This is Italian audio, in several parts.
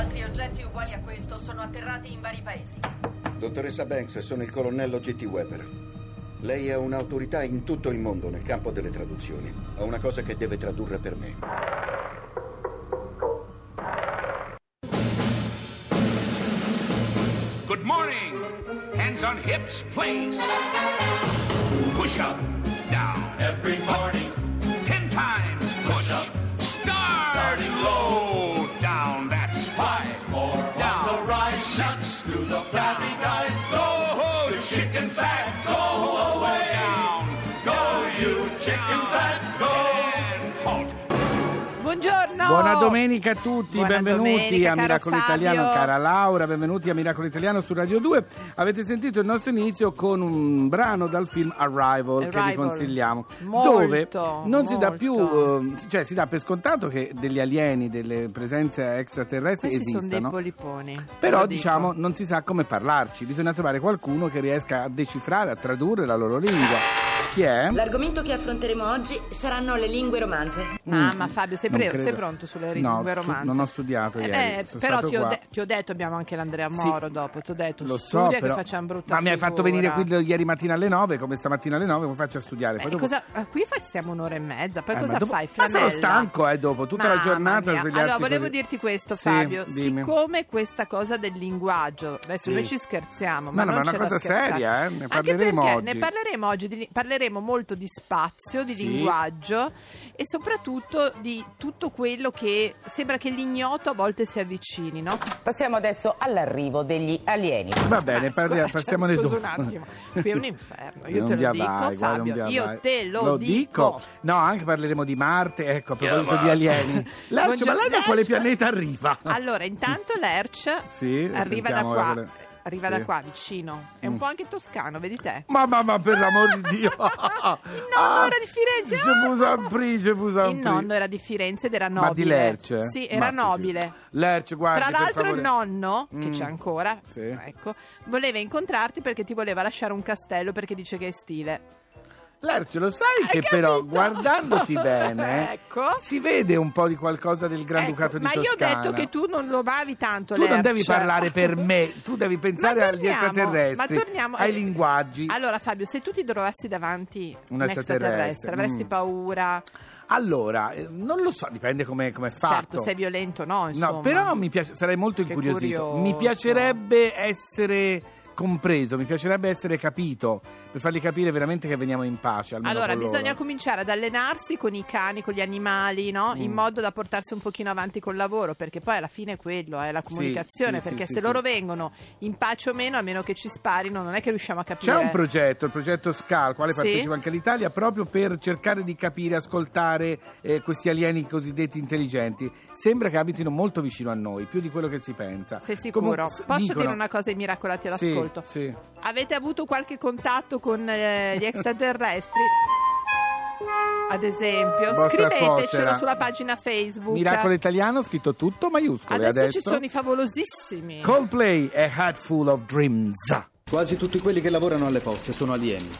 Altri oggetti uguali a questo sono atterrati in vari paesi. Dottoressa Banks, sono il colonnello G.T. Weber. Lei è un'autorità in tutto il mondo nel campo delle traduzioni. Ho una cosa che deve tradurre per me. Good morning. Hands on hips, please. Push up, down. Every morning. Chicken fat. Go away. Go, you chicken fat. Buongiorno. Buona domenica a tutti, Buona benvenuti domenica, a Miracolo Fabio. Italiano, cara Laura, benvenuti a Miracolo Italiano su Radio 2. Avete sentito il nostro inizio con un brano dal film Arrival, che vi Arrival. consigliamo, Molto, dove non si dà più, molto. eh, cioè si dà per scontato che degli alieni, delle presenze extraterrestri Questi sono dei esistano. poliponi. Però diciamo non si sa come parlarci, bisogna trovare qualcuno che riesca a decifrare, a tradurre la loro lingua. Chi è? L'argomento che affronteremo oggi saranno le lingue romanze. Ah, Mm, ma Fabio, sei, non pre- credo. sei pronto sulle No, lingue su- romanze? non ho studiato Eh, ieri, eh, sono però stato ti ho, qua. de- ti ho detto, abbiamo anche l'Andrea Sì. Moro dopo, ti ho detto, Lo so, studia però- che facciamo brutta Ma mi hai fatto venire qui ieri mattina alle 9, come stamattina alle 9, come faccio a studiare? Poi Eh, dopo- cosa, ah, qui stiamo un'ora e mezza, poi Eh, cosa ma dopo- fai? Ma sono stanco, eh, dopo, tutta la Mamma giornata a mia. svegliarsi Allora, volevo così. dirti questo, Sì, Fabio. dimmi. Siccome questa cosa del linguaggio, adesso Sì. noi ci scherziamo, ma No, no, non ma è una cosa seria, eh, ne Anche parleremo perché oggi. Ne parleremo oggi, di- parleremo molto di spazio, di Sì. linguaggio e soprattutto di tutto quello che sembra che l'ignoto a volte si avvicini, no? Passiamo adesso all'arrivo degli alieni. Va bene, Eh, parli- scusa, passiamone scusa dopo. un attimo, qui è un inferno, io Non te lo dico vai, Fabio, io vai. te lo, dico. No, anche parleremo di Marte, ecco, a proposito di alieni. Lercio, ma lei da quale pianeta arriva? Allora, intanto l'Erch Sì, arriva da qua. quale- Arriva sì. da qua, vicino. È un Mm. po' anche toscano, vedi te? Ma, ma, ma per l'amor di Dio! Il nonno era di Firenze. Je vous en Il nonno era di Firenze ed era nobile. Ma di Lerce? Sì, era Ma sì, nobile. sì. Lerce, guardi, Tra l'altro il nonno, che Mm. c'è ancora, Sì. ecco, voleva incontrarti perché ti voleva lasciare un castello perché dice che è stile. Lerce, lo sai Hai che però capito? guardandoti bene Ecco. si vede un po' di qualcosa del Granducato Ecco, di ma io ho Toscana. detto che tu non lo amavi tanto Tu non devi parlare per me, tu devi pensare agli torniamo, extraterrestri, ma torniamo, ai eh, linguaggi. Allora Fabio, se tu ti trovassi davanti Un un extraterrestre, extraterrestre, avresti mm. paura? Allora, eh, non lo so, dipende come è fatto. Certo, sei violento, no? Insomma. No, però mi piace, sarei molto Che incuriosito. curioso. Mi piacerebbe essere compreso, mi piacerebbe essere capito per fargli capire veramente che veniamo in pace. Allora, con loro. bisogna cominciare ad allenarsi con i cani, con gli animali, no? In Mm. modo da portarsi un pochino avanti col lavoro, perché poi alla fine è quello, è la comunicazione, sì, perché sì, se sì, loro sì. vengono in pace o meno, a meno che ci sparino, non è che riusciamo a capire. C'è un progetto, il progetto SCA, al quale Sì? partecipa anche l'Italia, proprio per cercare di capire, ascoltare eh, questi alieni cosiddetti intelligenti. Sembra che abitino molto vicino a noi, più di quello che si pensa. Sei sicuro? Comunque, s- Posso dicono- dire una cosa ai miracolati Sì, all'ascolto? sì. Avete avuto qualche contatto con eh, gli extraterrestri? Ad esempio, Vostra scrivetecelo suocera. sulla pagina Facebook. Miracolo italiano, scritto tutto maiuscole. Adesso, ci sono i favolosissimi. Coldplay e Heart Full of Dreams. Quasi tutti quelli che lavorano alle poste sono alieni.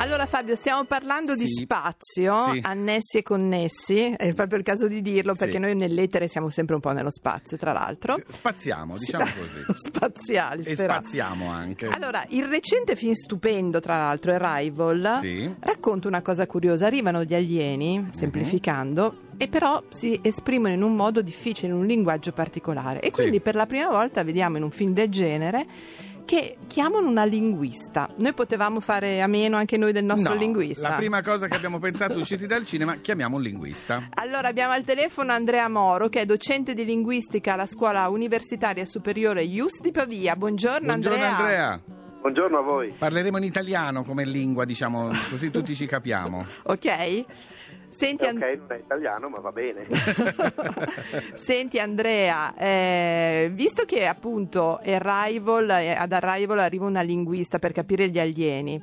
Allora Fabio, stiamo parlando di Sì. spazio, Sì. annessi e connessi, è proprio il caso di dirlo Sì. perché noi nell'etere siamo sempre un po' nello spazio, tra l'altro. Spaziamo, diciamo così. Spaziali, E spero. spaziamo anche. Allora, il recente film stupendo, tra l'altro, Arrival, Sì. racconta una cosa curiosa. Arrivano gli alieni, semplificando, e però si esprimono in un modo difficile, in un linguaggio particolare. E quindi per la prima volta vediamo in un film del genere che chiamano una linguista. Noi potevamo fare a meno anche noi del nostro No, linguista. La prima cosa che abbiamo pensato usciti dal cinema, chiamiamo un linguista. Allora abbiamo al telefono Andrea Moro che è docente di linguistica alla scuola universitaria superiore IUS di Pavia. Buongiorno, Buongiorno Andrea. Buongiorno a voi. Parleremo in italiano come lingua, diciamo, così tutti ci capiamo. Ok? Senti, Ok, And- non è italiano, ma va bene. Senti Andrea, eh, visto che appunto Arrival, eh, ad Arrival arriva una linguista per capire gli alieni,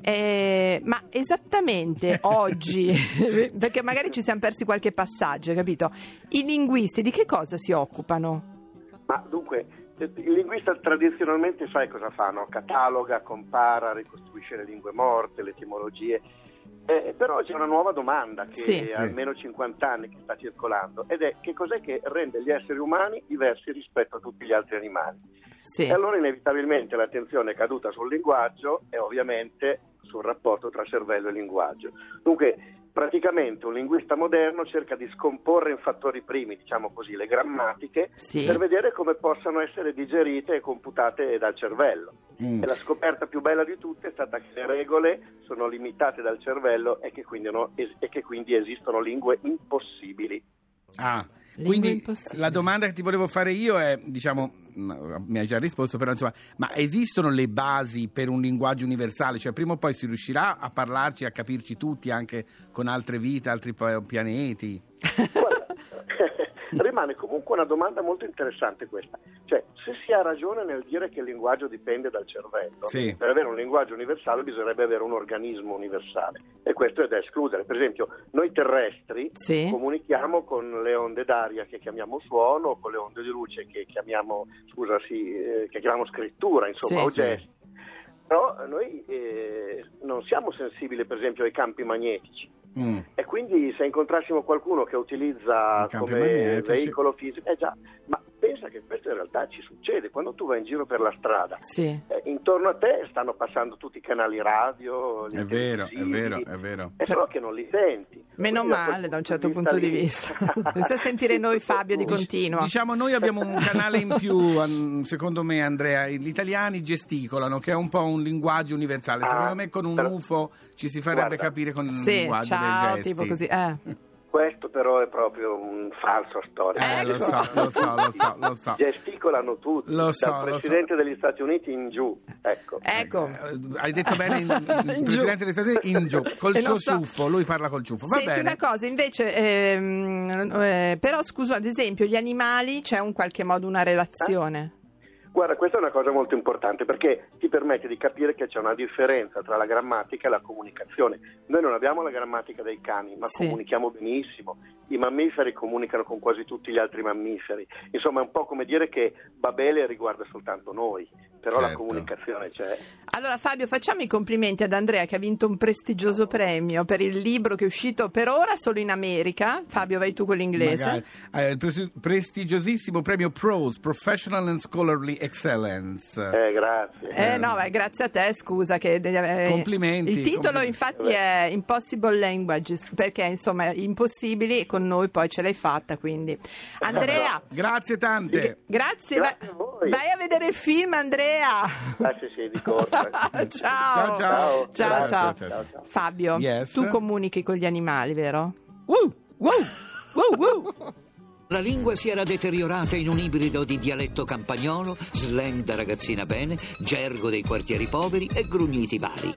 eh, ma esattamente oggi, perché magari ci siamo persi qualche passaggio, capito? I linguisti di che cosa si occupano? ma dunque, il linguista tradizionalmente sai cosa fa? no? Cataloga, compara, ricostruisce le lingue morte, le etimologie. Eh, però c'è una nuova domanda che Sì. ha almeno 50 anni che sta circolando ed è che cos'è che rende gli esseri umani diversi rispetto a tutti gli altri animali. Sì. E allora inevitabilmente l'attenzione è caduta sul linguaggio e ovviamente sul rapporto tra cervello e linguaggio. Dunque, praticamente un linguista moderno cerca di scomporre in fattori primi, diciamo così, le grammatiche Sì. per vedere come possano essere digerite e computate dal cervello. Mm. E la scoperta più bella di tutte è stata che le regole sono limitate dal cervello e che quindi, no- es- e che quindi esistono lingue impossibili. Ah, quindi la domanda che ti volevo fare io è, diciamo, mh, mi hai già risposto, però insomma, ma esistono le basi per un linguaggio universale? Cioè prima o poi si riuscirà a parlarci, a capirci tutti anche con altre vite, altri pianeti? Rimane comunque una domanda molto interessante questa. Cioè, se si ha ragione nel dire che il linguaggio dipende dal cervello, Sì. per avere un linguaggio universale bisognerebbe avere un organismo universale. E questo è da escludere. Per esempio, noi terrestri Sì. comunichiamo con le onde d'aria che chiamiamo suono, o con le onde di luce che chiamiamo, scusa, sì, eh, che chiamiamo scrittura, insomma, Sì, o sì. gesti. Però noi eh, non siamo sensibili, per esempio, ai campi magnetici. Mm. E quindi se incontrassimo qualcuno che utilizza come magnetici. veicolo fisico, eh già, ma pensa che questo in realtà ci succede quando tu vai in giro per la strada. Sì. eh, intorno a te stanno passando tutti i canali radio, È vero, è vero, è vero. È solo che non li senti. Meno Quindi male da un certo punto di vista. Senza sentire noi Fabio di continuo. Diciamo noi abbiamo un canale in più, secondo me Andrea, gli italiani gesticolano, che è un po' un linguaggio universale. Ah, Secondo me con un però- UFO ci si farebbe Guarda. capire con il Sì, linguaggio ciao, dei gesti. tipo così. Eh. Questo però è proprio un falso storico. Eh, lo so, lo so, lo so, lo so. Gesticolano tutti, Lo so, dal lo so. Presidente degli Stati Uniti in giù. Ecco. Ecco. Eh, Hai detto bene in, il In giù. Presidente degli Stati Uniti in giù, col E suo so- ciuffo, lui parla col ciuffo. Va Senti bene. una cosa, invece, ehm, eh, però scusa, ad esempio, gli animali c'è in qualche modo una relazione. Guarda, questa è una cosa molto importante perché ti permette di capire che c'è una differenza tra la grammatica e la comunicazione. Noi non abbiamo la grammatica dei cani, ma Sì. comunichiamo benissimo. I mammiferi comunicano con quasi tutti gli altri mammiferi. Insomma, è un po' come dire che Babele riguarda soltanto noi, però la Certo. comunicazione c'è. Allora Fabio, facciamo i complimenti ad Andrea che ha vinto un prestigioso premio per il libro che è uscito per ora solo in America. Fabio, vai tu con l'inglese. Eh, il pres- prestigiosissimo premio PROS, Professional and Scholarly Excellence. Eh, grazie. Eh no, beh, grazie a te, scusa che eh, Complimenti, Il titolo complimenti. infatti è Impossible Languages perché insomma impossibili e con noi poi ce l'hai fatta, quindi Andrea, Grazie tante. grazie, Grazie a voi. vai a vedere il film Andrea. Ah, sì, sì, di corsa. ciao. Ciao, ciao. Ciao, Ciao, ciao. ciao, ciao. Fabio, Yes. tu comunichi con gli animali, vero? Woo, woo, woo, woo. La lingua si era deteriorata in un ibrido di dialetto campagnolo, slang da ragazzina bene, gergo dei quartieri poveri e grugniti vari.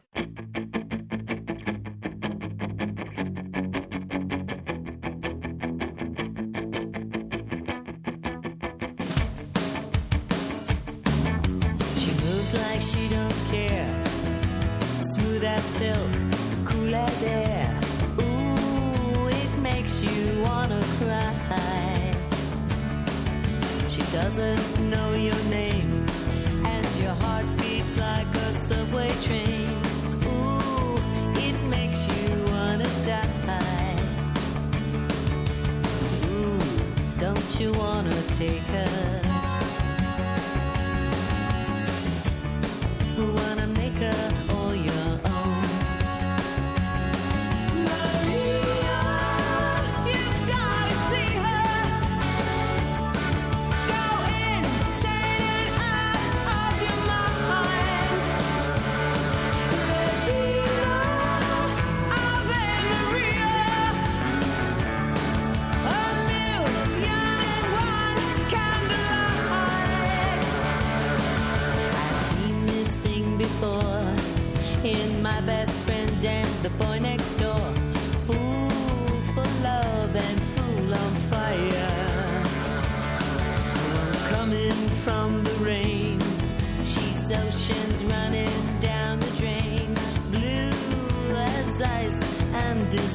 Care.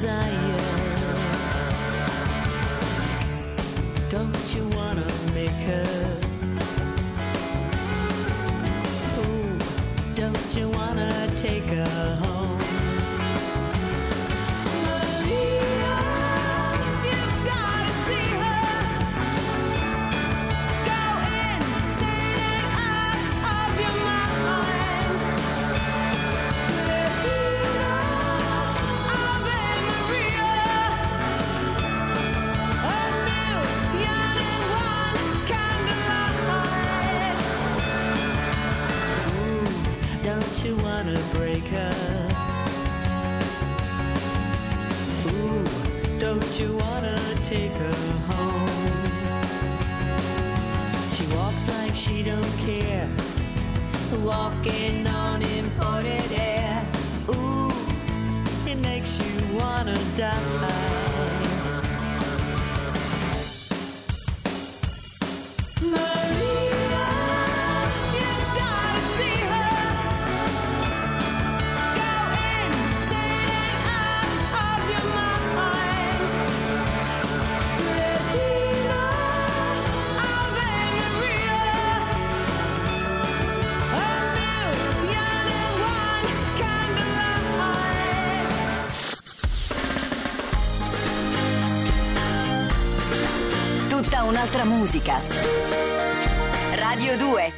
desire. Don't you wanna make her? Oh, don't you wanna take her? Don't you wanna take her home? She walks like she don't care, walking on imported air. Ooh, it makes you wanna die. musica. Radio 2